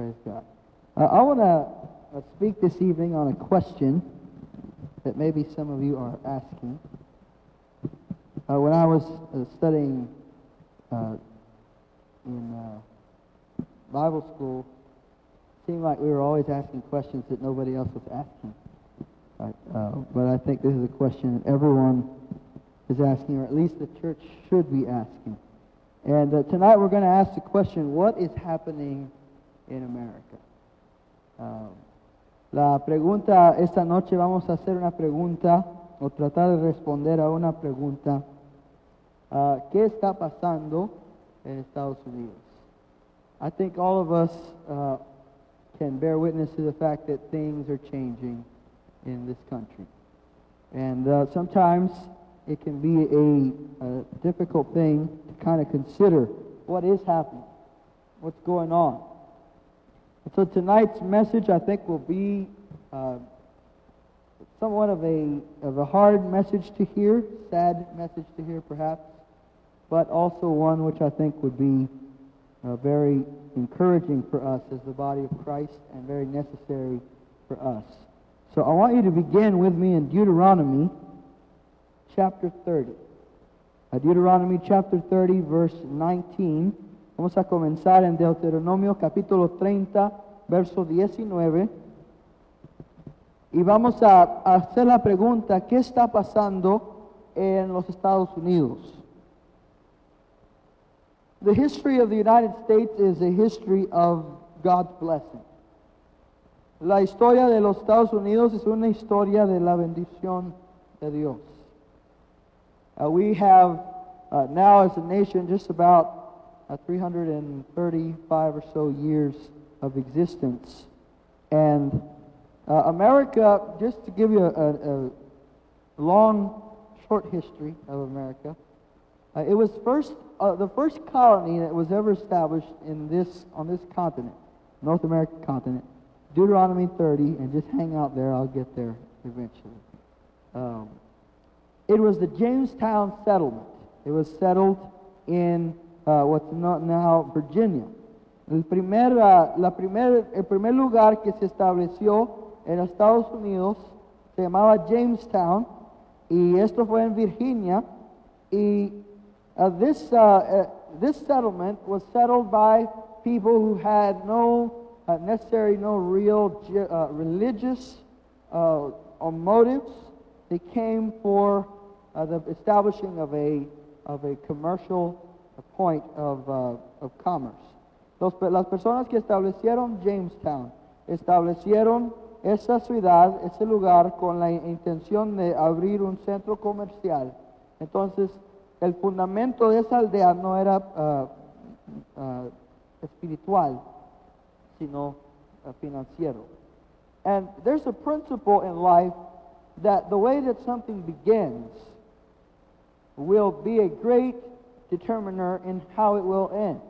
Praise God. Uh, I want to uh, speak this evening on a question that maybe some of you are asking. Uh, when I was uh, studying uh, in uh, Bible school, it seemed like we were always asking questions that nobody else was asking. But I think this is a question that everyone is asking, or at least the church should be asking. And tonight we're going to ask the question, what is happening in America? Uh, la pregunta, esta noche vamos a hacer una pregunta, o tratar de responder a una pregunta. Uh, ¿Qué está pasando en Estados Unidos? I think all of us uh, can bear witness to the fact that things are changing in this country. And uh, sometimes it can be a, a difficult thing to kind of consider what is happening, what's going on. So tonight's message, I think, will be uh, somewhat of a, of a hard message to hear, sad message to hear perhaps, but also one which I think would be uh, very encouraging for us as the body of Christ and very necessary for us. So I want you to begin with me in Deuteronomy chapter 30. Uh, Deuteronomy chapter 30, verse 19. Vamos a comenzar en Deuteronomio capítulo 30, verso 19. Y vamos a, hacer la pregunta, ¿qué está pasando en los Estados Unidos? The history of the United States is a history of God's blessing. La historia de los Estados Unidos es una historia de la bendición de Dios. Uh, we have uh, now, as a nation, just about uh, 335 or so years of existence. And uh, America, just to give you a, a, long, short history of America, uh, it was first uh, the first colony that was ever established in this on this continent, North American continent. Deuteronomy 30, and just hang out there. I'll get there eventually. Um, it was the Jamestown settlement. It was settled in uh, what's not now Virginia. El primer, uh, la primer, el primer lugar que se estableció en Estados Unidos se llamaba Jamestown y esto fue en Virginia y uh, this, uh, uh, this settlement was settled by people who had no uh, necessary, no real religious uh, motives. They came for the establishing of a, of a commercial point of, uh, of commerce. Los, las personas que establecieron Jamestown establecieron esa ciudad, ese lugar, con la intención de abrir un centro comercial. Entonces, el fundamento de esa aldea no era uh, uh, espiritual, sino uh, financiero. And there's a principle in life that the way that something begins will be a great determiner in how it will end.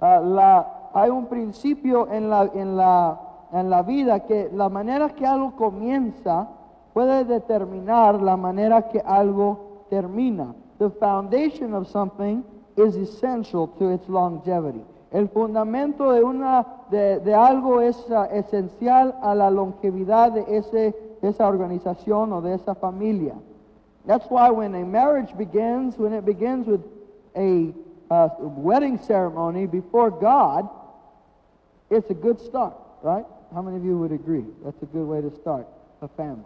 Uh, la, hay un principio en la, en, la, en la vida que la manera que algo comienza puede determinar la manera que algo termina. The foundation of something is essential to its longevity. El fundamento de, una, de, de algo es uh, esencial a la longevidad de, ese, de esa organización o de esa familia. That's why when a marriage begins, when it begins with a uh, wedding ceremony before God, it's a good start, right? How many of you would agree? That's a good way to start a family.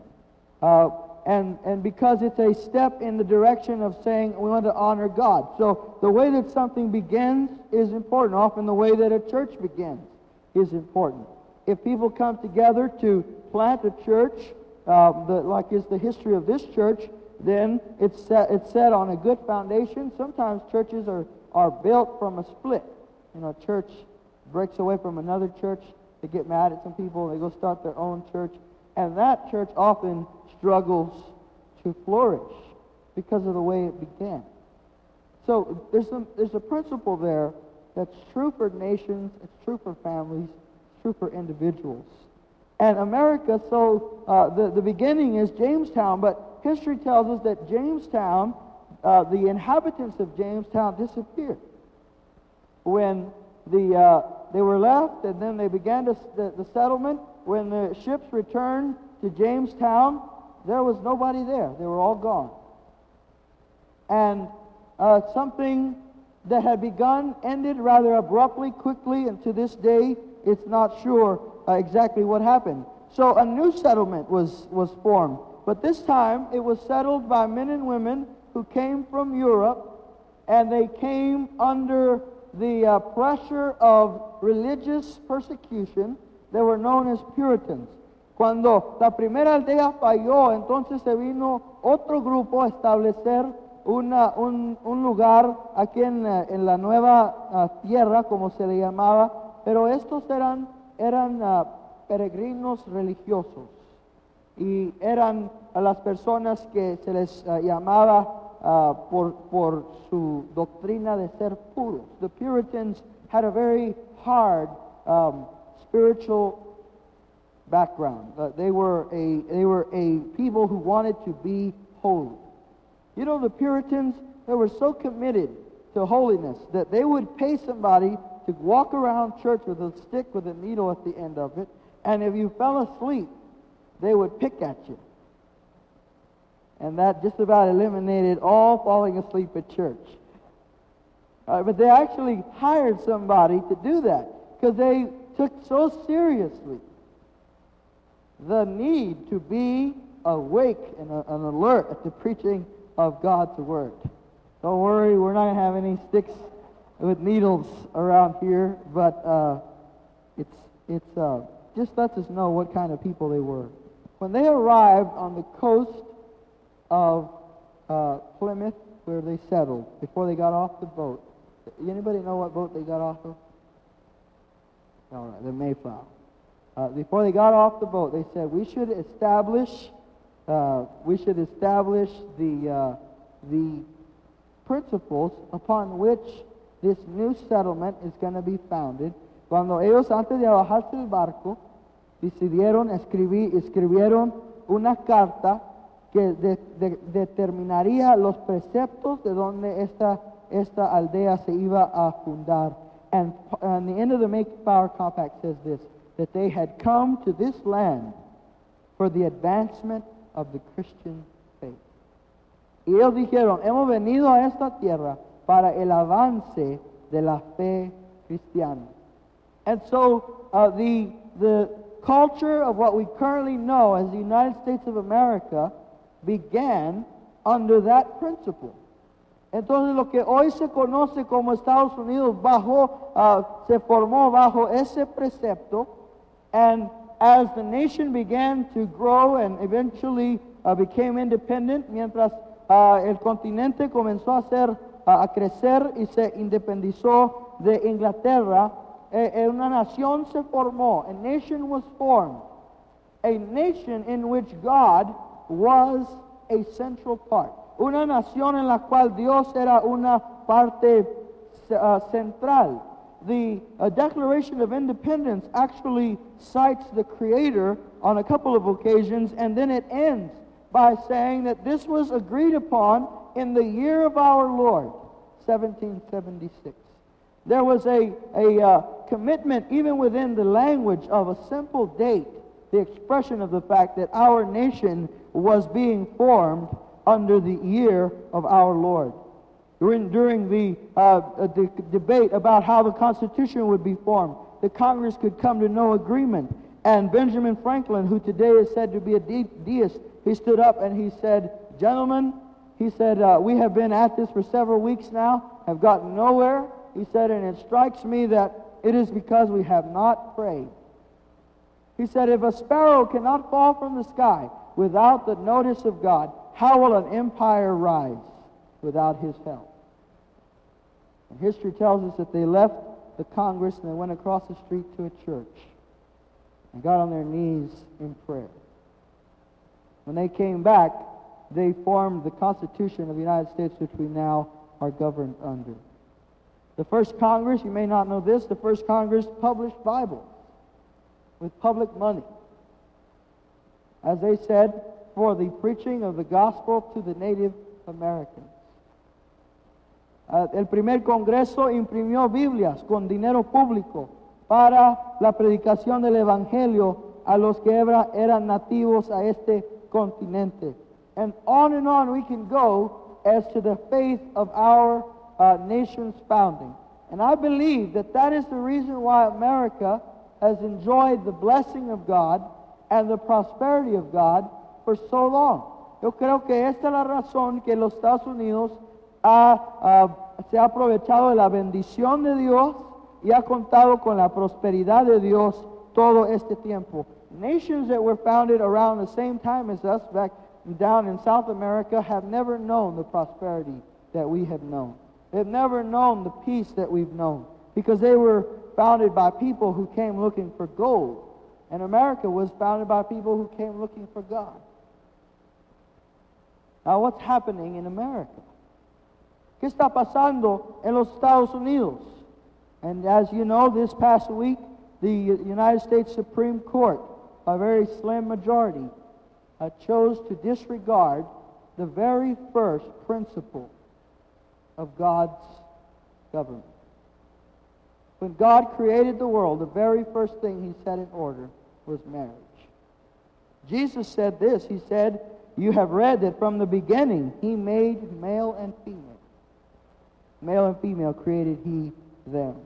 Uh, and, and because it's a step in the direction of saying we want to honor God. So the way that something begins is important. Often the way that a church begins is important. If people come together to plant a church, uh, the, like is the history of this church, then it's set, it's set on a good foundation. Sometimes churches are, are built from a split. You know, a church breaks away from another church. They get mad at some people. They go start their own church. And that church often struggles to flourish because of the way it began. So there's a, there's a principle there that's true for nations, it's true for families, it's true for individuals. And America, so uh, the, the beginning is Jamestown, but history tells us that Jamestown, uh, the inhabitants of Jamestown disappeared when the, uh, they were left, and then they began to, the, the settlement. When the ships returned to Jamestown, there was nobody there. They were all gone. And uh, something that had begun ended rather abruptly, quickly, and to this day, it's not sure uh, exactly what happened. So a new settlement was, was formed. But this time, it was settled by men and women who came from Europe, and they came under the uh, pressure of religious persecution. They were known as Puritans. Cuando la primera aldea falló, entonces se vino otro grupo a establecer una, un, un, lugar aquí en, en la nueva uh, tierra, como se le llamaba, pero estos eran, eran uh, peregrinos religiosos y eran las personas que se les uh, llamaba por, por su doctrina de ser puros. The Puritans had a very hard um, spiritual background. Uh, they were a they were a people who wanted to be holy. You know, the Puritans they were so committed to holiness that they would pay somebody to walk around church with a stick with a needle at the end of it, and if you fell asleep, they would pick at you. And that just about eliminated all falling asleep at church. Uh, but they actually hired somebody to do that because they took so seriously the need to be awake and, uh, and alert at the preaching of God's Word. Don't worry, we're not going to have any sticks with needles around here, but uh, it's, it's, uh, just lets us know what kind of people they were. When they arrived on the coast of uh, Plymouth, where they settled, before they got off the boat, anybody know what boat they got off of? All right, the Mayflower. Uh, before they got off the boat, they said we should establish, uh, we should establish the uh, the principles upon which this new settlement is going to be founded. Cuando ellos antes de bajarse del barco decidieron escribir, escribieron una carta que de, de, determinaría los preceptos de donde esta esta aldea se iba a fundar. And, and the end of the Mayflower Compact says this that they had come to this land for the advancement of the Christian faith. Y ellos dijeron, hemos venido a esta tierra para el avance de la fe cristiana. And so uh, the, the culture of what we currently know as the United States of America began under that principle. Entonces lo que hoy se conoce como Estados Unidos bajo, uh, se formó bajo ese precepto And as the nation began to grow and eventually uh, became independent, mientras uh, el continente comenzó a, ser, uh, a crecer y se independizó de Inglaterra, eh, eh, una nación se formó. A nation was formed. A nation in which God was a central part. Una nación en la cual Dios era una parte uh, central the uh, Declaration of Independence actually cites the Creator on a couple of occasions, and then it ends by saying that this was agreed upon in the year of our Lord, 1776. There was a, a uh, commitment, even within the language of a simple date, the expression of the fact that our nation was being formed under the year of our Lord. During, during the, uh, uh, the debate about how the Constitution would be formed, the Congress could come to no agreement. And Benjamin Franklin, who today is said to be a de deist, he stood up and he said, Gentlemen, he said, uh, we have been at this for several weeks now, have gotten nowhere. He said, and it strikes me that it is because we have not prayed. He said, if a sparrow cannot fall from the sky without the notice of God, how will an empire rise? without his help. And history tells us that they left the Congress and they went across the street to a church and got on their knees in prayer. When they came back, they formed the Constitution of the United States, which we now are governed under. The first Congress, you may not know this, the first Congress published Bibles with public money. As they said, for the preaching of the gospel to the Native Americans. Uh, el primer Congreso imprimió Biblias con dinero público para la predicación del Evangelio a los que era- eran nativos a este continente. And on and on we can go as to the faith of our uh, nation's founding. And I believe that that is the reason why America has enjoyed the blessing of God and the prosperity of God for so long. Yo creo que esta es la razón que los Estados Unidos ha, ah, se ha aprovechado de la bendición de Dios y ha contado con la prosperidad de Dios todo este tiempo. Nations that were founded around the same time as us back down in South America have never known the prosperity that we have known. They've never known the peace that we've known because they were founded by people who came looking for gold. And America was founded by people who came looking for God. Now, what's happening in America? ¿Qué está pasando en los Estados Unidos? And as you know, this past week, the United States Supreme Court, by a very slim majority, uh, chose to disregard the very first principle of God's government. When God created the world, the very first thing he set in order was marriage. Jesus said this He said, You have read that from the beginning he made male and female. Male and female created he them.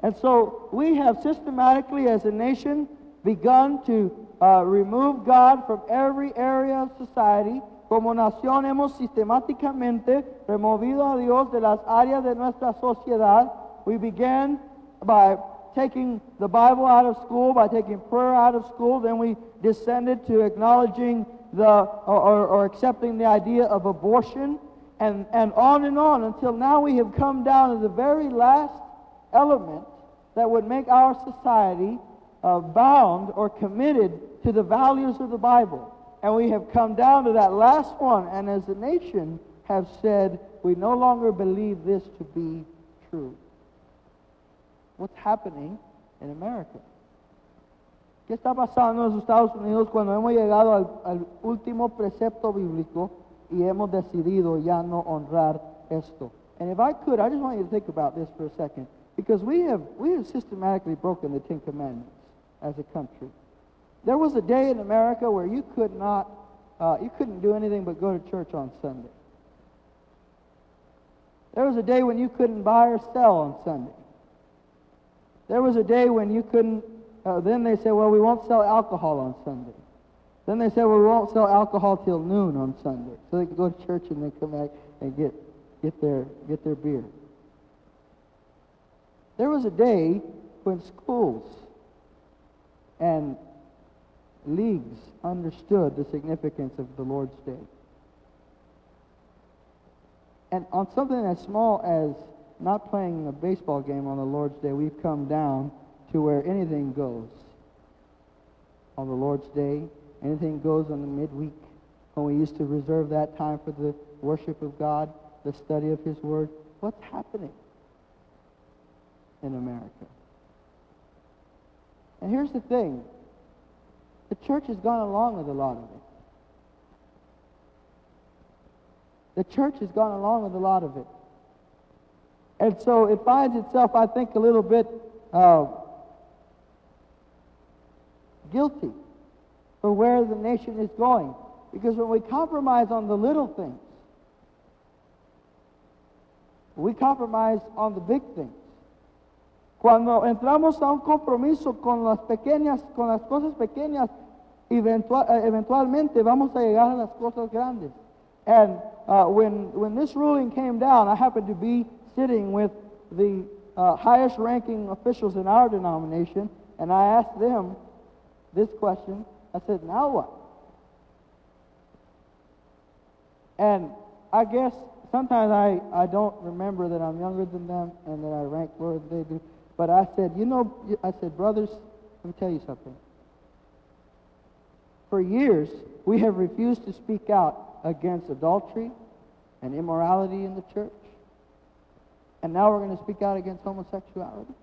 And so we have systematically, as a nation, begun to uh, remove God from every area of society. Como nación hemos sistemáticamente removido a Dios de las áreas de nuestra sociedad. We began by taking the Bible out of school, by taking prayer out of school. Then we descended to acknowledging the or, or, accepting the idea of abortion, and, and on and on until now we have come down to the very last element that would make our society uh, bound or committed to the values of the Bible. And we have come down to that last one, and as a nation have said, we no longer believe this to be true. What's happening in America? ¿Qué está pasando en los Estados Unidos cuando hemos llegado al, al último precepto bíblico y hemos decidido ya no honrar esto? And if I could, I just want you to think about this for a second. Because we have, we have systematically broken the Ten Commandments as a country. There was a day in America where you could not, uh, you couldn't do anything but go to church on Sunday. There was a day when you couldn't buy or sell on Sunday. There was a day when you couldn't, uh, then they said, well, we won't sell alcohol on Sunday. Then they said, well, we won't sell alcohol till noon on Sunday. So they could go to church and then come back and get, get, their, get their beer. There was a day when schools and leagues understood the significance of the Lord's Day. And on something as small as not playing a baseball game on the Lord's Day, we've come down to where anything goes. On the Lord's Day, anything goes on the midweek, when we used to reserve that time for the worship of God, the study of His Word. What's happening in America? And here's the thing the church has gone along with a lot of it. The church has gone along with a lot of it. And so it finds itself, I think, a little bit uh, guilty for where the nation is going. Because when we compromise on the little things, we compromise on the big things. Cuando entramos a un compromiso con las pequeñas, con las cosas pequeñas, eventual, eh, eventualmente vamos a llegar a las cosas grandes. And uh, when, when this ruling came down, I happened to be sitting with the uh, highest ranking officials in our denomination, and I asked them this question. I said, now what? And I guess sometimes I, I don't remember that I'm younger than them and that I rank lower than they do. But I said, you know, I said, brothers, let me tell you something. For years, we have refused to speak out against adultery and immorality in the church. And now we're going to speak out against homosexuality.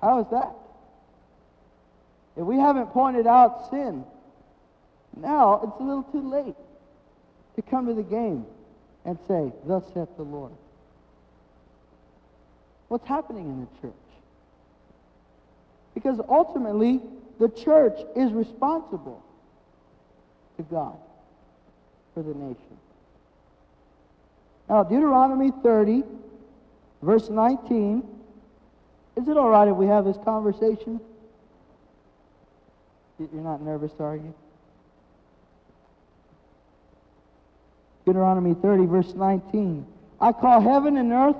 How is that? If we haven't pointed out sin, now it's a little too late to come to the game and say, Thus saith the Lord. What's happening in the church. Because ultimately, the church is responsible to God for the nation. Now, Deuteronomy 30, verse 19. Is it all right if we have this conversation? You're not nervous, are you? Deuteronomy 30, verse 19. I call heaven and earth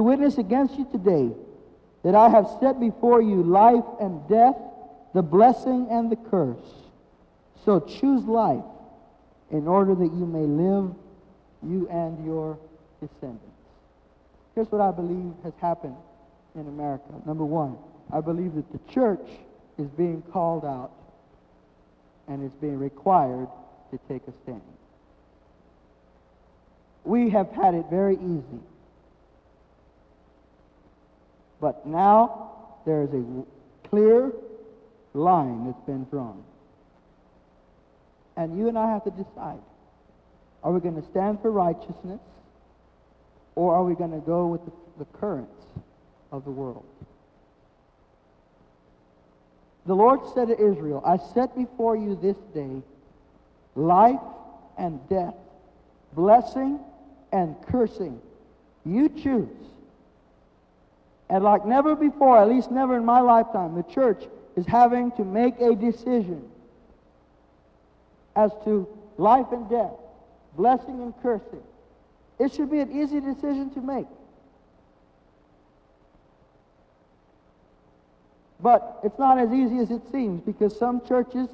to witness against you today that I have set before you life and death, the blessing and the curse. So choose life in order that you may live, you and your descendants. Here's what I believe has happened in America. Number one, I believe that the church is being called out and is being required to take a stand. We have had it very easy. But now there is a clear line that's been drawn. And you and I have to decide. Are we going to stand for righteousness or are we going to go with the, the currents of the world? The Lord said to Israel, I set before you this day life and death, blessing and cursing. You choose. And like never before, at least never in my lifetime, the church is having to make a decision as to life and death, blessing and cursing. It should be an easy decision to make. But it's not as easy as it seems because some churches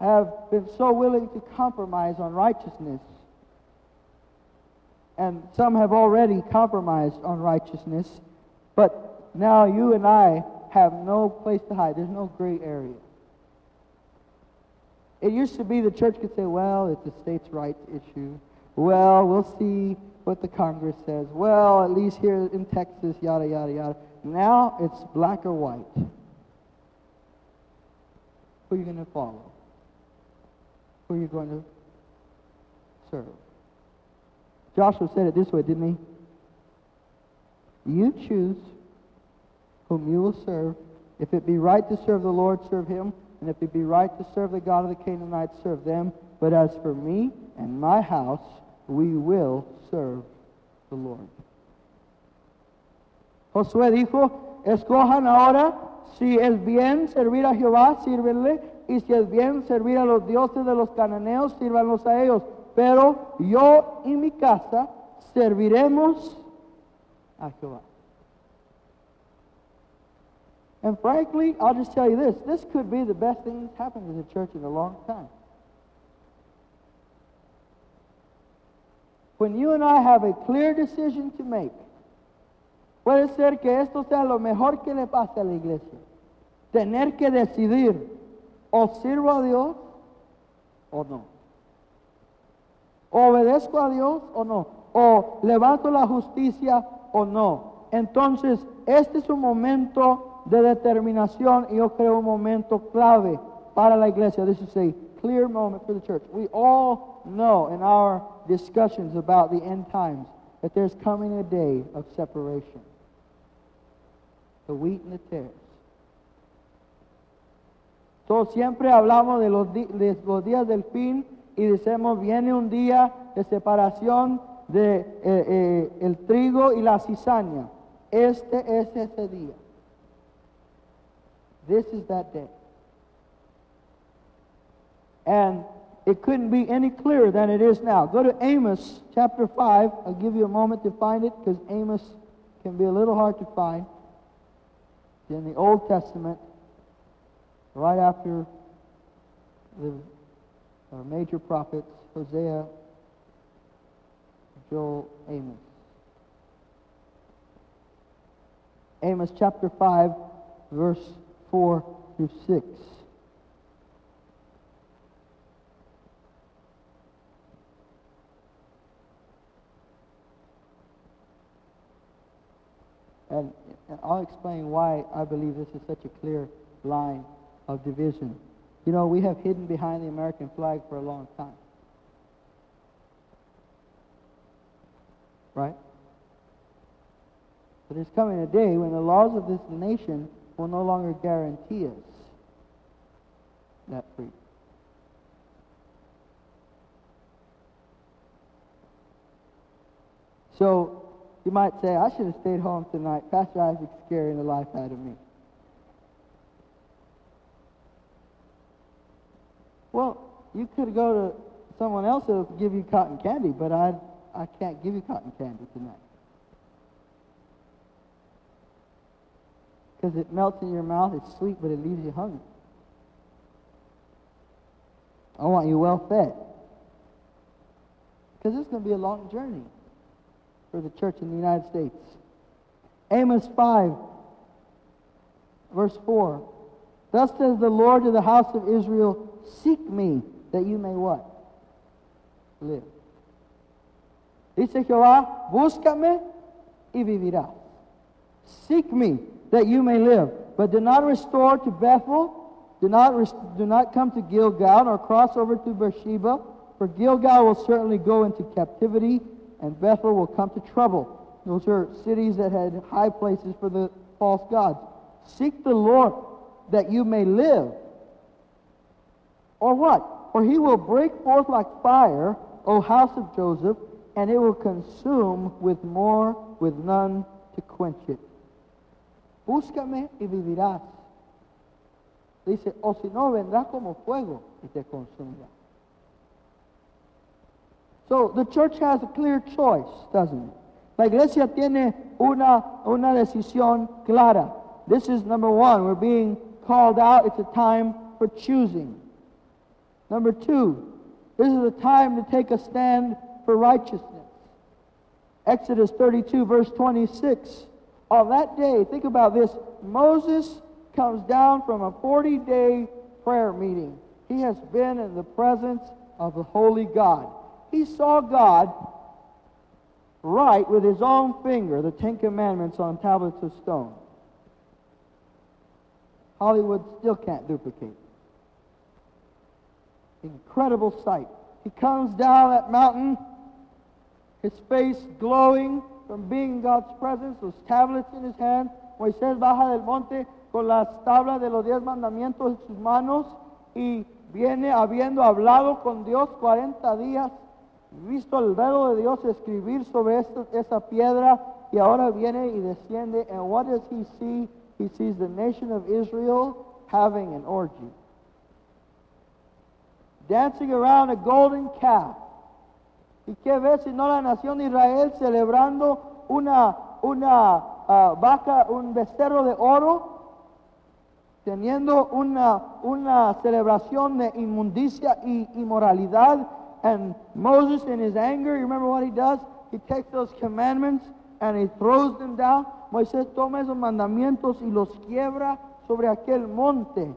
have been so willing to compromise on righteousness. And some have already compromised on righteousness. But now you and I have no place to hide. There's no gray area. It used to be the church could say, well, it's a states' rights issue. Well, we'll see what the Congress says. Well, at least here in Texas, yada, yada, yada. Now it's black or white. Who are you going to follow? Who are you going to serve? Joshua said it this way, didn't he? You choose whom you will serve. If it be right to serve the Lord, serve him. And if it be right to serve the God of the Canaanites, serve them. But as for me and my house, we will serve the Lord. Josué dijo, escojan ahora si es bien servir a Jehová, sírvenle, y si es bien servir a los dioses de los cananeos, sírvanlos a ellos. Pero yo y mi casa serviremos a Jehová. And frankly, I'll just tell you this this could be the best thing that's happened to the church in a long time. When you and I have a clear decision to make, puede ser que esto sea lo mejor que le pase a la iglesia. Tener que decidir, o sirvo a Dios o no. obedezco a Dios o no. O levanto la justicia o no. Entonces, este es un momento de determinación y yo creo un momento clave para la iglesia. This is a clear moment for the church. We all know in our discussions about the end times that there's coming a day of separation. The wheat and the tares. Todos siempre hablamos de los, de días del fin y decimos, viene un día de separación de eh, eh, el trigo y la cizaña. Este es ese día. This is that day. And it couldn't be any clearer than it is now. Go to Amos chapter 5. I'll give you a moment to find it because Amos can be a little hard to find. In the Old Testament, right after the major prophets, Hosea, Joel, Amos. Amos chapter 5, verse 4 through 6. And I'll explain why I believe this is such a clear line of division. You know, we have hidden behind the American flag for a long time. Right? But there's coming a day when the laws of this nation will no longer guarantee us that freedom. So you might say, I should have stayed home tonight. Pastor Isaac's scaring the life out of me. Well, you could go to someone else that'll give you cotton candy, but I, I can't give you cotton candy tonight. Because it melts in your mouth, it's sweet, but it leaves you hungry. I want you well fed. Because it's going to be a long journey for the church in the United States. Amos 5, verse 4. Thus says the Lord to the house of Israel, Seek me, that you may what? Live. Dice Jehová, búscame y vivirás. Seek me, that you may live. But do not restore to Bethel. Do not, do not come to Gilgal or cross over to Beersheba, for Gilgal will certainly go into captivity, and Bethel will come to trouble. Those are cities that had high places for the false gods. Seek the Lord that you may live. Or what? For he will break forth like fire, O house of Joseph, and it will consume with more, with none to quench it. Búscame y vivirás. Dice, o si no, vendrá como fuego y te consumirá. So the church has a clear choice, doesn't it? La iglesia tiene una, una decisión clara. This is number one. We're being called out. It's a time for choosing. Number two, this is a time to take a stand for righteousness. Exodus 32, verse 26. On that day, think about this Moses comes down from a 40 day prayer meeting. He has been in the presence of the Holy God. He saw God write with his own finger the Ten Commandments on tablets of stone. Hollywood still can't duplicate. Incredible sight. He comes down that mountain, his face glowing from being in God's presence, those tablets in his hand. Moisés baja del monte con las tablas de los diez mandamientos en sus manos y viene habiendo hablado con Dios 40 días, visto el dedo de Dios escribir sobre esa piedra y ahora viene y desciende. And what does he see? He sees the nation of Israel having an orgy. Dancing around a golden calf. ¿Y qué ves si no la nación de Israel celebrando una, una uh, vaca, un becerro de oro? Teniendo una, una celebración de inmundicia y inmoralidad. And Moses, in his anger, you remember what he does? He takes those commandments and he throws them down. Moisés toma esos mandamientos y los quiebra sobre aquel monte.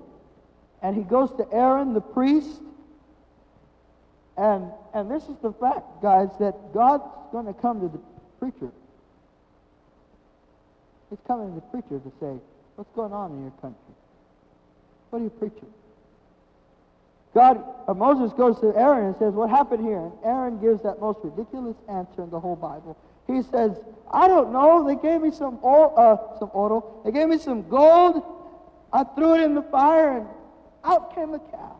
And he goes to Aaron, the priest, and, and this is the fact, guys, that God's going to come to the preacher. He's coming to the preacher to say, what's going on in your country? What are you preaching? God, uh, Moses goes to Aaron and says, what happened here? And Aaron gives that most ridiculous answer in the whole Bible. He says, I don't know. They gave me some, oil, uh, some oro. They gave me some gold. I threw it in the fire, and out came a calf.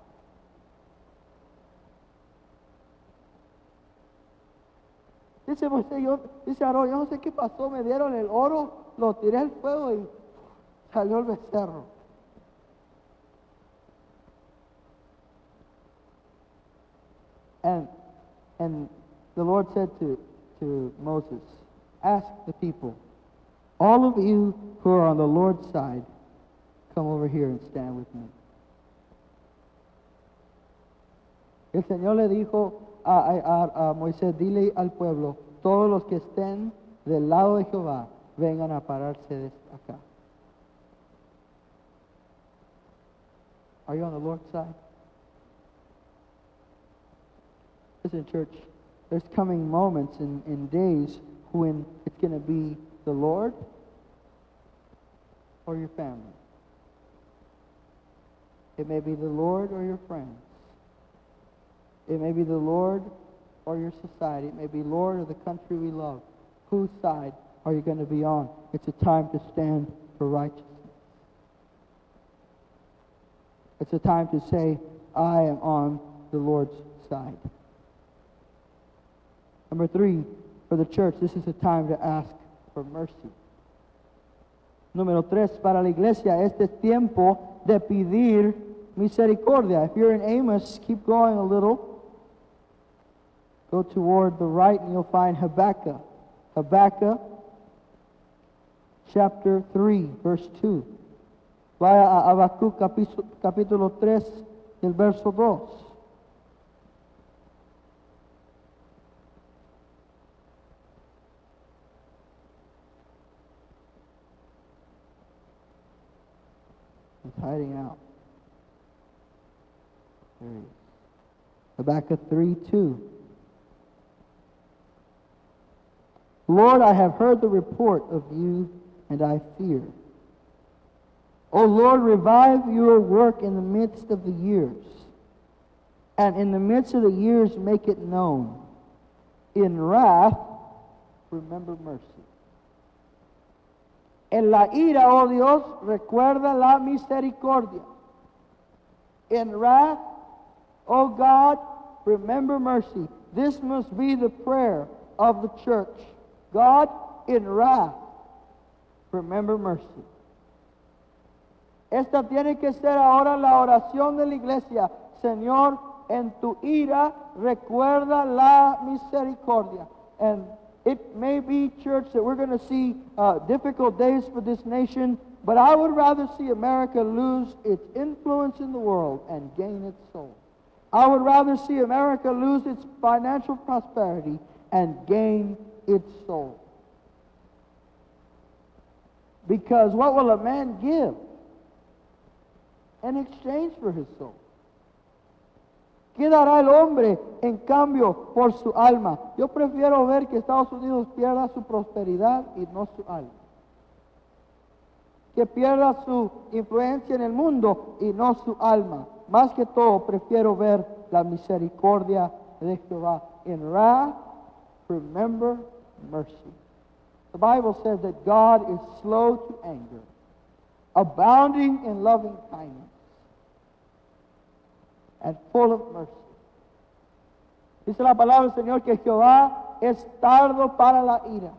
Dice Moisés, yo, dice Aarón, yo no sé qué pasó, me dieron el oro, lo tiré al fuego y salió el becerro. And, and the Lord said to, to Moses, ask the people, all of you who are on the Lord's side, come over here and stand with me. El Señor le dijo a, a, a, Moisés, dile al pueblo, todos los que estén del lado de Jehová, vengan a pararse de acá. Are you on the Lord's side? Listen, church, there's coming moments in, in days when it's going to be the Lord or your family. It may be the Lord or your friends. It may be the Lord or your society. It may be Lord or the country we love. Whose side are you going to be on? It's a time to stand for righteousness. It's a time to say, I am on the Lord's side. Number three, for the church, this is a time to ask for mercy. Número tres, para la iglesia, este es tiempo de pedir misericordia. If you're in Amos, keep going a little. Go toward the right and you'll find Habakkuk. Habakkuk chapter 3, verse 2. Vaya a capítulo 3, el verso 2. He's hiding out. There he is. Habakkuk 3 2. Lord, I have heard the report of you, and I fear. O Lord, revive your work in the midst of the years, and in the midst of the years make it known. In wrath, remember mercy. En la ira, oh Dios, recuerda la misericordia. In wrath, oh God, remember mercy. This must be the prayer of the church. God, in wrath, remember mercy. Esta tiene que ser ahora la oración de la iglesia. Señor, en tu ira recuerda la misericordia. And it may be, church, that we're going to see uh, difficult days for this nation, but I would rather see America lose its influence in the world and gain its soul. I would rather see America lose its financial prosperity and gain its soul. Because what will a man give in exchange for his soul? ¿Qué dará el hombre en cambio por su alma? Yo prefiero ver que Estados Unidos pierda su prosperidad y no su alma. Que pierda su influencia en el mundo y no su alma. Más que todo, prefiero ver la misericordia de Jehová. In wrath, remember mercy. The Bible says that God is slow to anger, abounding in loving kindness, and full of mercy. Dice la palabra del Señor que Jehová es tardo para la ira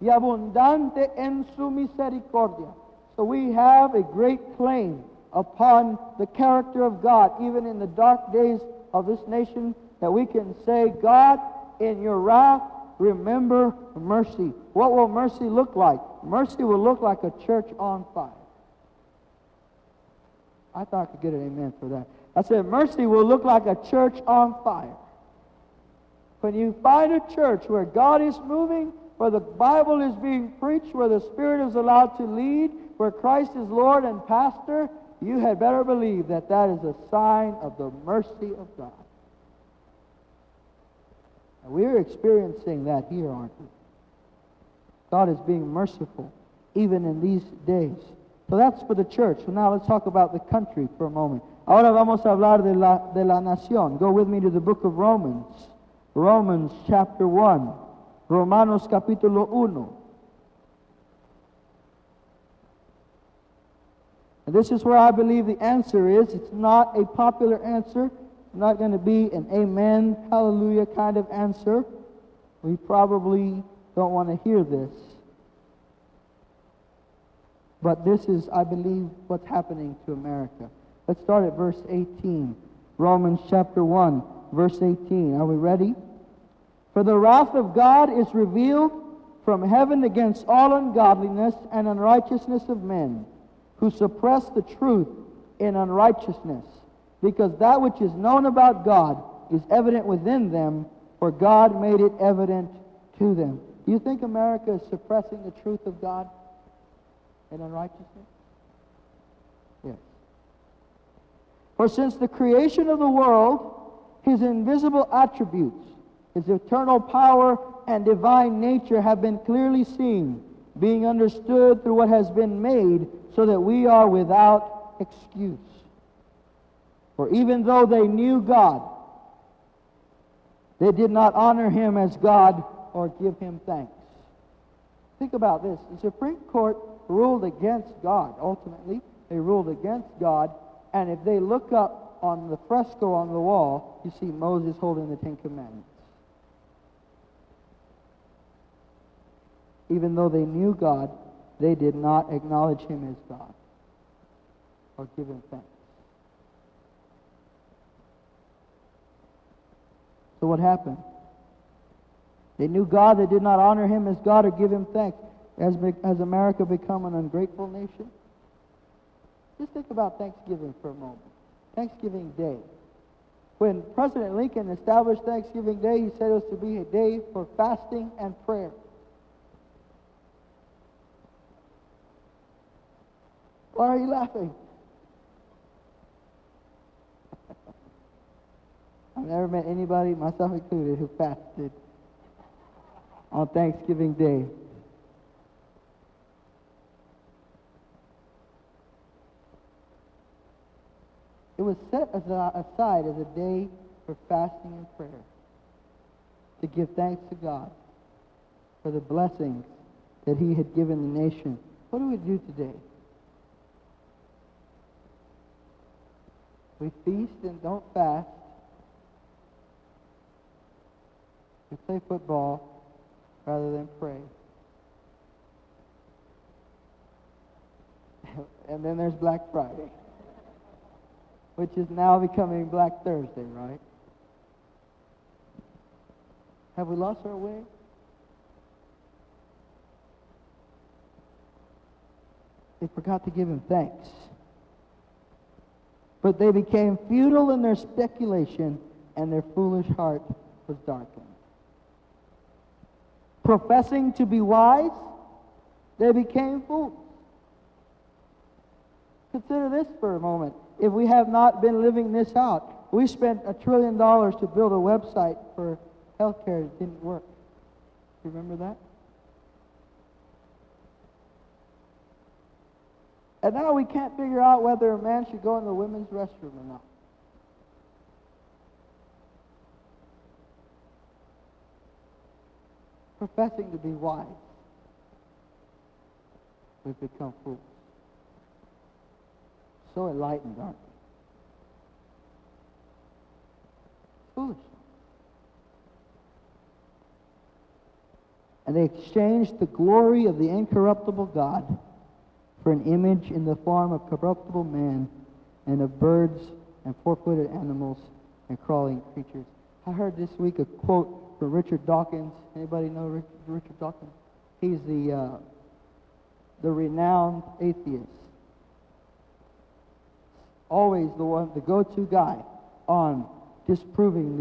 y abundante en su misericordia. So we have a great claim upon the character of God, even in the dark days of this nation, that we can say, God, in your wrath, remember mercy. What will mercy look like? Mercy will look like a church on fire. I thought I could get an amen for that. I said, mercy will look like a church on fire. When you find a church where God is moving, where the Bible is being preached, where the Spirit is allowed to lead, where Christ is Lord and pastor, you had better believe that that is a sign of the mercy of God. We're experiencing that here, aren't we? God is being merciful even in these days. So that's for the church. So now let's talk about the country for a moment. Ahora vamos a hablar de la, de la nación. Go with me to the book of Romans. Romans chapter 1. Romanos capítulo 1. And this is where I believe the answer is. It's not a popular answer not going to be an amen, hallelujah kind of answer. We probably don't want to hear this. But this is, I believe, what's happening to America. Let's start at verse 18. Romans chapter 1, verse 18. Are we ready? For the wrath of God is revealed from heaven against all ungodliness and unrighteousness of men, who suppress the truth in unrighteousness because that which is known about God is evident within them, for God made it evident to them. Do you think America is suppressing the truth of God in unrighteousness? Yes. For since the creation of the world, his invisible attributes, his eternal power and divine nature have been clearly seen, being understood through what has been made, so that we are without excuse. For even though they knew God, they did not honor him as God or give him thanks. Think about this. The Supreme Court ruled against God. Ultimately, they ruled against God. And if they look up on the fresco on the wall, you see Moses holding the Ten Commandments. Even though they knew God, they did not acknowledge him as God or give him thanks. So what happened? They knew God, they did not honor him as God or give him thanks. Has, has America become an ungrateful nation? Just think about Thanksgiving for a moment. Thanksgiving Day. When President Lincoln established Thanksgiving Day, he said it was to be a day for fasting and prayer. Why are you laughing? I've never met anybody, myself included, who fasted on Thanksgiving Day. It was set aside as a day for fasting and prayer to give thanks to God for the blessings that He had given the nation. What do we do today? We feast and don't fast. We play football rather than pray. and then there's Black Friday, which is now becoming Black Thursday, right? Have we lost our way? They forgot to give him thanks. But they became futile in their speculation, and their foolish heart was darkened. Professing to be wise, they became fools. Consider this for a moment. If we have not been living this out, we spent a trillion dollars to build a website for healthcare. It didn't work. Remember that? And now we can't figure out whether a man should go in the women's restroom or not. Professing to be wise, we've become fools. So enlightened, aren't we? Foolish. And they exchanged the glory of the incorruptible God for an image in the form of corruptible man and of birds and four-footed animals and crawling creatures. I heard this week a quote from Richard Dawkins. Anybody know Richard, Richard Dawkins? He's the uh, the renowned atheist. Always the one, the go-to guy on disproving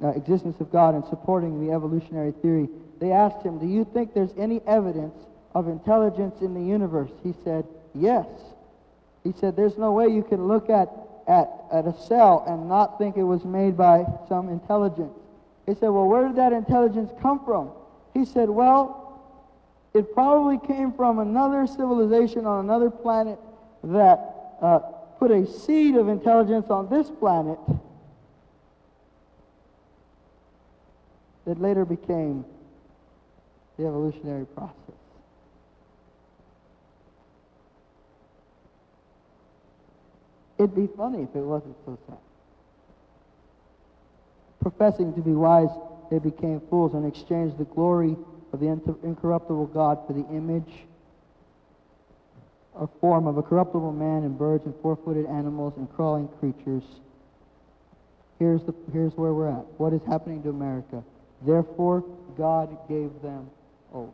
the uh, existence of God and supporting the evolutionary theory. They asked him, "Do you think there's any evidence of intelligence in the universe? He said, Yes. He said, There's no way you can look at, at, at a cell and not think it was made by some intelligence. He said, Well, where did that intelligence come from? He said, Well, it probably came from another civilization on another planet that uh, put a seed of intelligence on this planet that later became the evolutionary process. It'd be funny if it wasn't so sad. Professing to be wise, they became fools and exchanged the glory of the incorruptible God for the image or form of a corruptible man and birds and four-footed animals and crawling creatures. Here's, the, here's where we're at. What is happening to America? Therefore, God gave them over.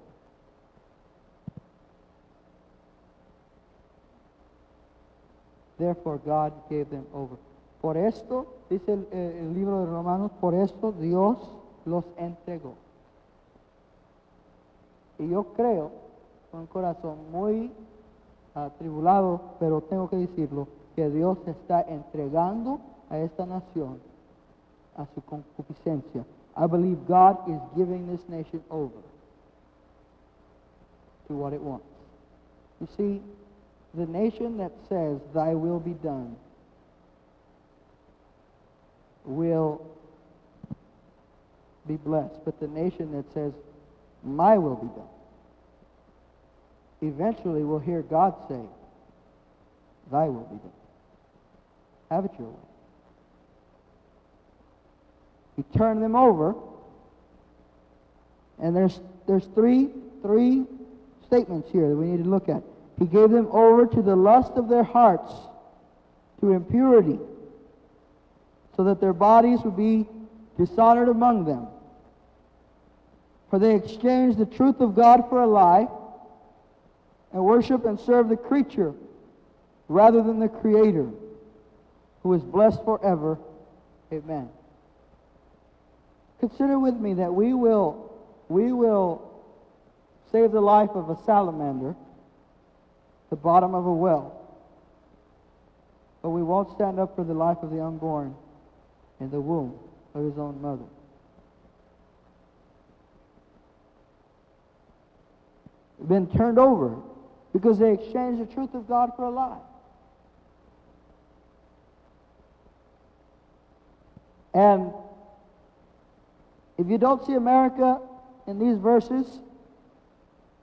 Therefore, God gave them over. Por esto, dice el, el libro de Romanos, por esto Dios los entregó. Y yo creo, con corazón muy atribulado, pero tengo que decirlo, que Dios está entregando a esta nación a su concupiscencia. I believe God is giving this nation over to what it wants. You see, the nation that says, Thy will be done, will be blessed. But the nation that says, My will be done, eventually we'll hear God say, Thy will be done. Have it your way. He turned them over, and there's there's three three statements here that we need to look at. He gave them over to the lust of their hearts, to impurity, so that their bodies would be dishonored among them. For they exchanged the truth of God for a lie, and worship and serve the creature rather than the Creator, who is blessed forever. Amen. Consider with me that we will, we will save the life of a salamander, the bottom of a well, but we won't stand up for the life of the unborn in the womb of his own mother. Been turned over because they exchanged the truth of God for a lie. And if you don't see America in these verses,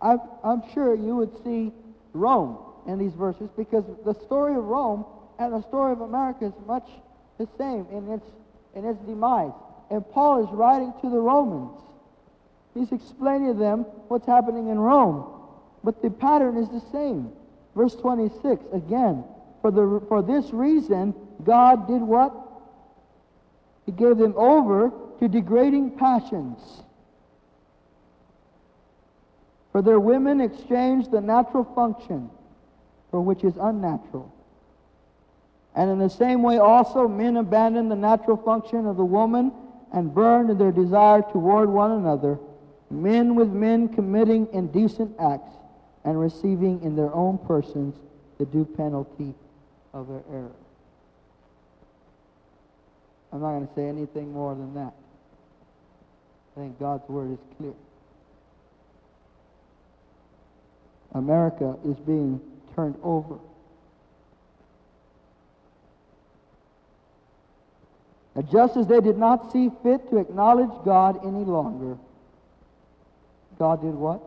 I'm, I'm sure you would see Rome in these verses because the story of Rome and the story of America is much the same in its, in its demise. And Paul is writing to the Romans. He's explaining to them what's happening in Rome. But the pattern is the same. Verse 26, again, for, the, for this reason, God did what? He gave them over to degrading passions. For their women exchanged the natural function for which is unnatural. And in the same way also men abandoned the natural function of the woman and burned in their desire toward one another, men with men committing indecent acts and receiving in their own persons the due penalty of their error. I'm not going to say anything more than that. I think God's word is clear. America is being turned over. Just as they did not see fit to acknowledge God any longer, God did what?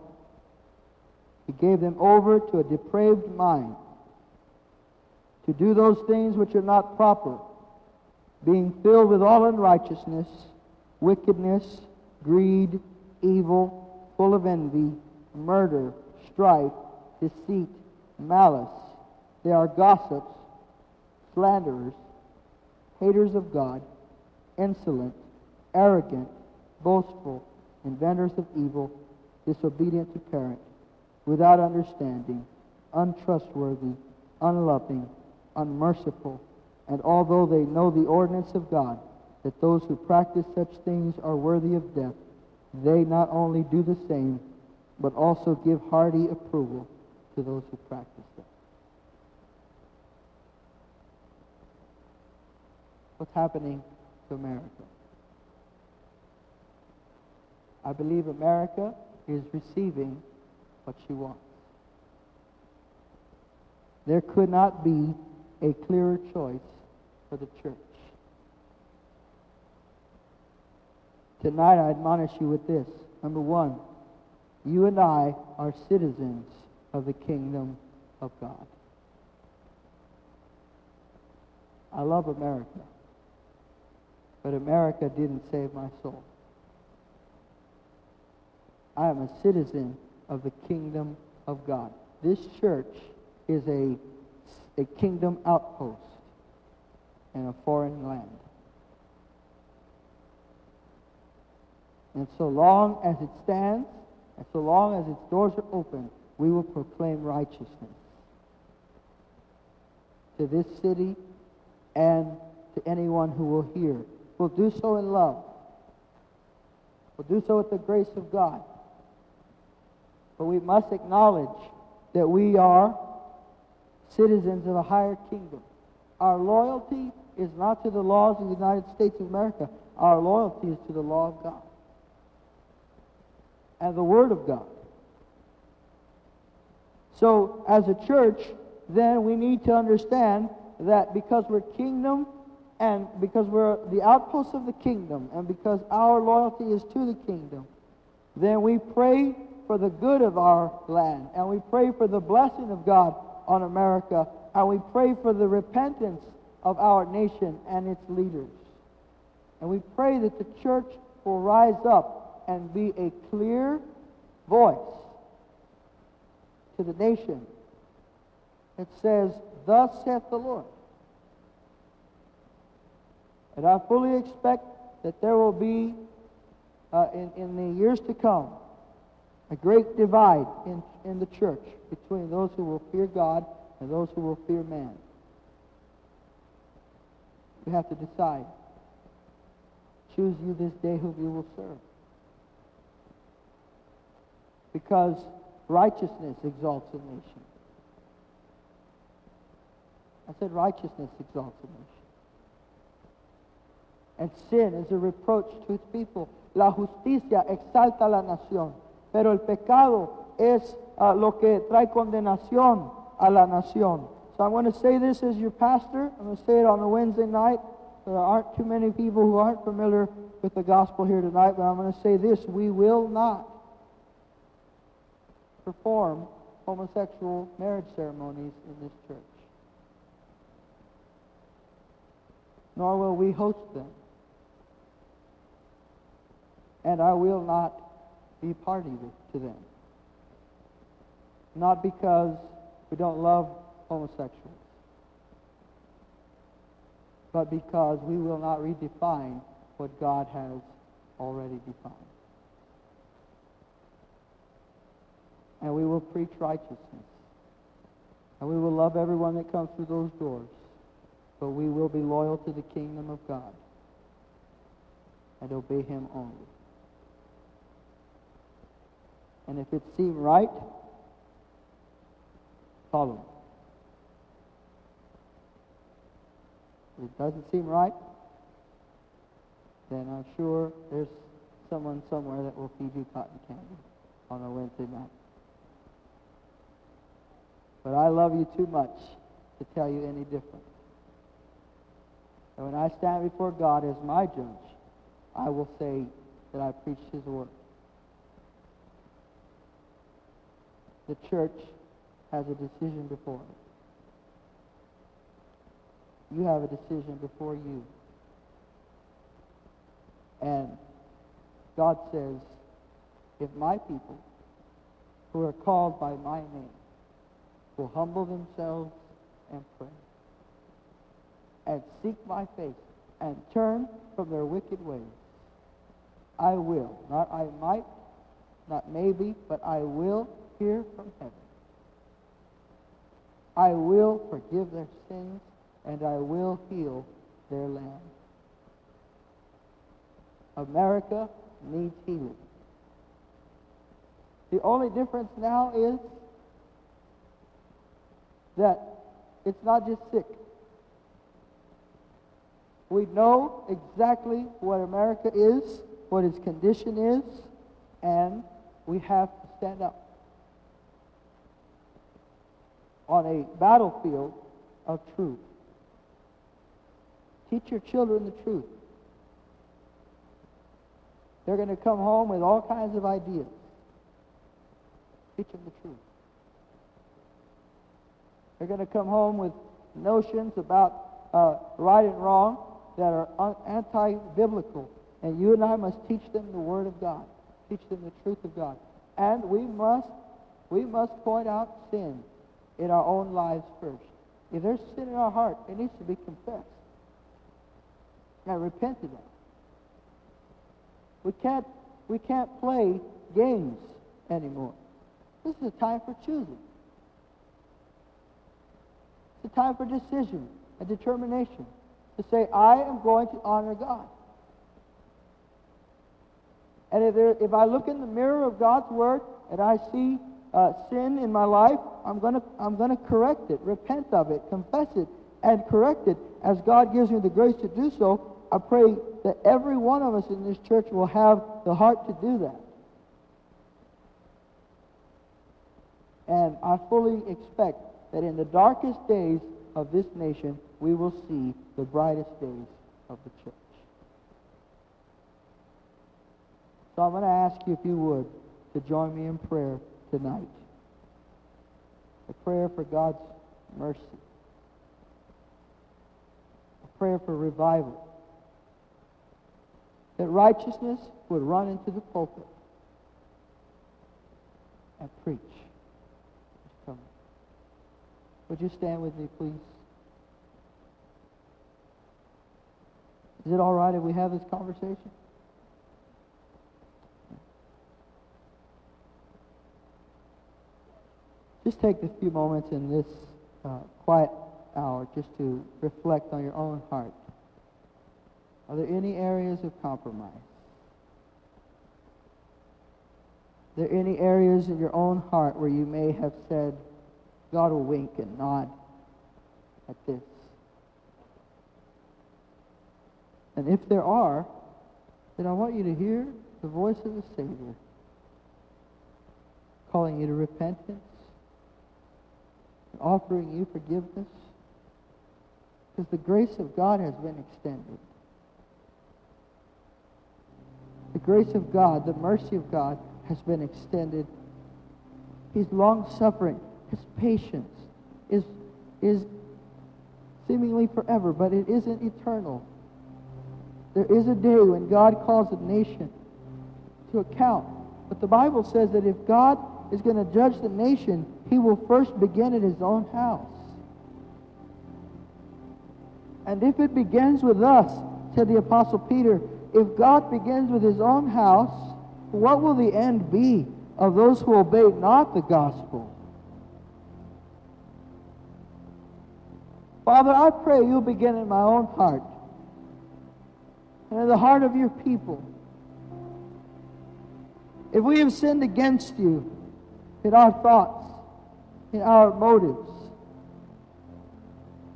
He gave them over to a depraved mind to do those things which are not proper, being filled with all unrighteousness, wickedness, greed, evil, full of envy, murder, strife, deceit, malice. They are gossips, slanderers, haters of God, insolent, arrogant, boastful, inventors of evil, disobedient to parent, without understanding, untrustworthy, unloving, unmerciful, and although they know the ordinance of God, that those who practice such things are worthy of death, they not only do the same, but also give hearty approval to those who practice them. What's happening America? I believe America is receiving what she wants. There could not be a clearer choice for the church. Tonight, I admonish you with this. Number one, you and I are citizens of the kingdom of God. I love America, but America didn't save my soul. I am a citizen of the kingdom of God. This church is a, a kingdom outpost in a foreign land. And so long as it stands, and so long as its doors are open, we will proclaim righteousness to this city and to anyone who will hear. We'll do so in love. We'll do so with the grace of God. But we must acknowledge that we are citizens of a higher kingdom. Our loyalty is not to the laws of the United States of America. Our loyalty is to the law of God and the Word of God. So, as a church, then we need to understand that because we're kingdom and because we're the outposts of the kingdom and because our loyalty is to the kingdom, then we pray for the good of our land, and we pray for the blessing of God on America, and we pray for the repentance of our nation and its leaders. And we pray that the church will rise up and be a clear voice to the nation that says, Thus saith the Lord. And I fully expect that there will be, uh, in, in the years to come, a great divide in, in the church between those who will fear God and those who will fear man. You have to decide. Choose you this day whom you will serve. Because righteousness exalts a nation. I said righteousness exalts a nation. And sin is a reproach to its people. La justicia exalta la nación, pero el pecado es uh, lo que trae condenación a la nación. So I'm going to say this as your pastor. I'm going to say it on a Wednesday night. There aren't too many people who aren't familiar with the gospel here tonight, but I'm going to say this. We will not perform homosexual marriage ceremonies in this church. Nor will we host them and I will not be party to them. Not because we don't love homosexuals, but because we will not redefine what God has already defined. And we will preach righteousness. And we will love everyone that comes through those doors. But we will be loyal to the kingdom of God and obey him only. And if it seems right, follow. If it doesn't seem right, then I'm sure there's someone somewhere that will feed you cotton candy on a Wednesday night. But I love you too much to tell you any different. And when I stand before God as my judge, I will say that I preached his word. The church has a decision before it. You have a decision before you. And God says, if my people who are called by my name will humble themselves and pray and seek my face and turn from their wicked ways, I will, not I might, not maybe, but I will hear from heaven. I will forgive their sins and I will heal their land. America needs healing. The only difference now is that it's not just sick. We know exactly what America is, what its condition is, and we have to stand up on a battlefield of truth. Teach your children the truth. They're going to come home with all kinds of ideas. Teach them the truth. They're going to come home with notions about uh, right and wrong that are anti-biblical. And you and I must teach them the Word of God. Teach them the truth of God. And we must, we must point out sin in our own lives first. If there's sin in our heart, it needs to be confessed and repented of. We can't, we can't play games anymore. This is a time for choosing. It's a time for decision and determination to say, I am going to honor God. And if, there, if I look in the mirror of God's Word and I see uh, sin in my life, I'm going to I'm going to correct it, repent of it, confess it, and correct it. As God gives me the grace to do so, I pray that every one of us in this church will have the heart to do that. And I fully expect that in the darkest days of this nation, we will see the brightest days of the church. So I'm going to ask you if you would to join me in prayer tonight. A prayer for God's mercy. A prayer for revival. That righteousness would run into the pulpit and preach. Would you stand with me, please? Is it all right if we have this conversation? Just take a few moments in this uh, quiet hour just to reflect on your own heart. Are there any areas of compromise? Are there any areas in your own heart where you may have said, God will wink and nod at this? And if there are, then I want you to hear the voice of the Savior calling you to repentance, offering you forgiveness, because the grace of God has been extended. The grace of God, the mercy of God has been extended. His long suffering, his patience is, is seemingly forever, but it isn't eternal. There is a day when God calls a nation to account. But the Bible says that if God is going to judge the nation, he will first begin at his own house. And if it begins with us, said the Apostle Peter, if God begins with his own house, what will the end be of those who obey not the gospel? Father, I pray you'll begin in my own heart and in the heart of your people. If we have sinned against you in our thoughts, in our motives,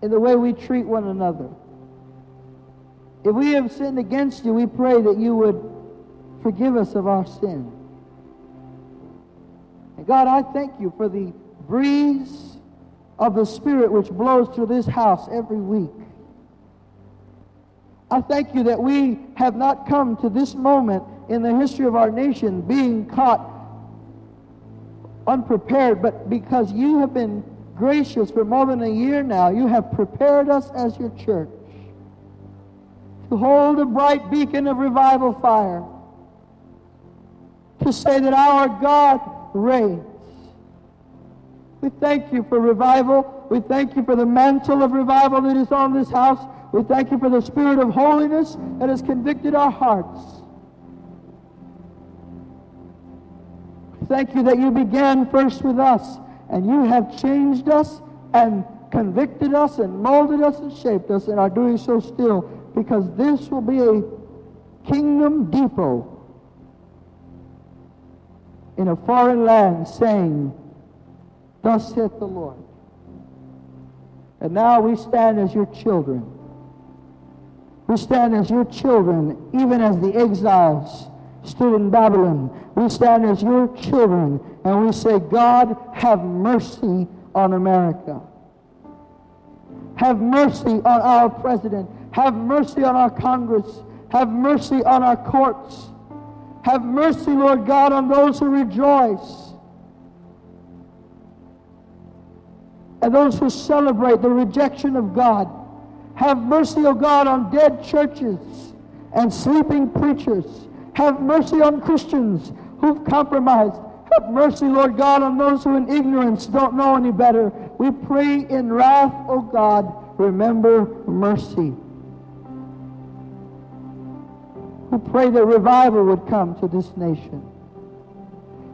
in the way we treat one another, if we have sinned against you, we pray that you would forgive us of our sin. And God, I thank you for the breeze of the Spirit which blows through this house every week. I thank you that we have not come to this moment in the history of our nation being caught unprepared, but because you have been gracious for more than a year now, you have prepared us as your church to hold a bright beacon of revival fire, to say that our God reigns. We thank you for revival. We thank you for the mantle of revival that is on this house. We thank you for the spirit of holiness that has convicted our hearts. Thank you that you began first with us and you have changed us and convicted us and molded us and shaped us and are doing so still because this will be a kingdom depot in a foreign land saying, Thus saith the Lord. And now we stand as your children. We stand as your children, even as the exiles stood in Babylon. We stand as your children, and we say, God, have mercy on America. Have mercy on our president. Have mercy on our Congress. Have mercy on our courts. Have mercy, Lord God, on those who rejoice. And those who celebrate the rejection of God. Have mercy, O oh God, on dead churches and sleeping preachers. Have mercy on Christians who've compromised. Have mercy, Lord God, on those who in ignorance don't know any better. We pray in wrath, O oh God, remember mercy. We pray that revival would come to this nation.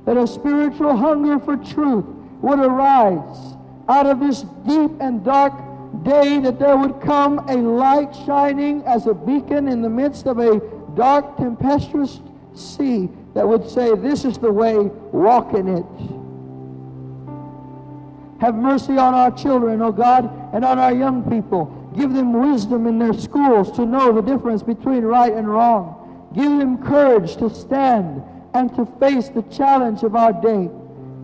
That a spiritual hunger for truth would arise out of this deep and dark day that there would come a light shining as a beacon in the midst of a dark, tempestuous sea that would say, This is the way, walk in it. Have mercy on our children, O oh God, and on our young people. Give them wisdom in their schools to know the difference between right and wrong. Give them courage to stand and to face the challenge of our day.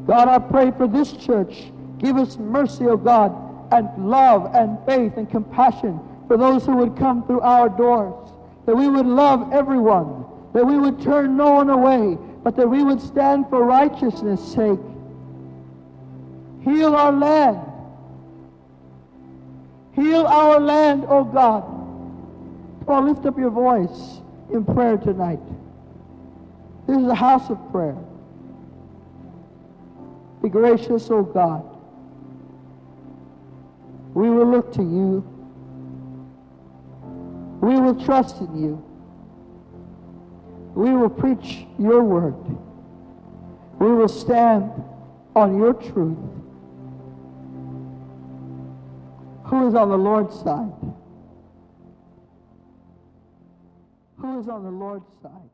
God, I pray for this church. Give us mercy, O oh God, and love and faith and compassion for those who would come through our doors. That we would love everyone. That we would turn no one away. but that we would stand for righteousness' sake. Heal our land. Heal our land, O oh God. Come lift up your voice in prayer tonight. This is a house of prayer. Be gracious, O oh God. We will look to you. We will trust in you. We will preach your word. We will stand on your truth. Who is on the Lord's side? Who is on the Lord's side?